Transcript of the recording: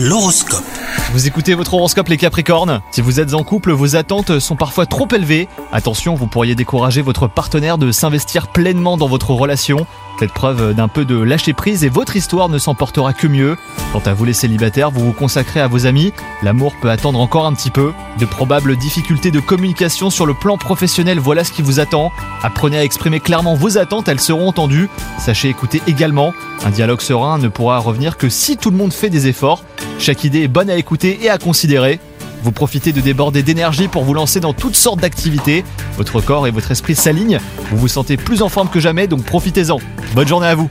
L'horoscope. Vous écoutez votre horoscope les Capricornes Si vous êtes en couple, vos attentes sont parfois trop élevées. Attention, vous pourriez décourager votre partenaire de s'investir pleinement dans votre relation. Faites preuve d'un peu de lâcher prise et votre histoire ne s'en portera que mieux. Quant à vous les célibataires, vous vous consacrez à vos amis. L'amour peut attendre encore un petit peu. De probables difficultés de communication sur le plan professionnel, voilà ce qui vous attend. Apprenez à exprimer clairement vos attentes, elles seront entendues. Sachez écouter également. Un dialogue serein ne pourra revenir que si tout le monde fait des efforts. Chaque idée est bonne à écouter et à considérer. Vous profitez de déborder d'énergie pour vous lancer dans toutes sortes d'activités. Votre corps et votre esprit s'alignent. Vous vous sentez plus en forme que jamais, donc profitez-en. Bonne journée à vous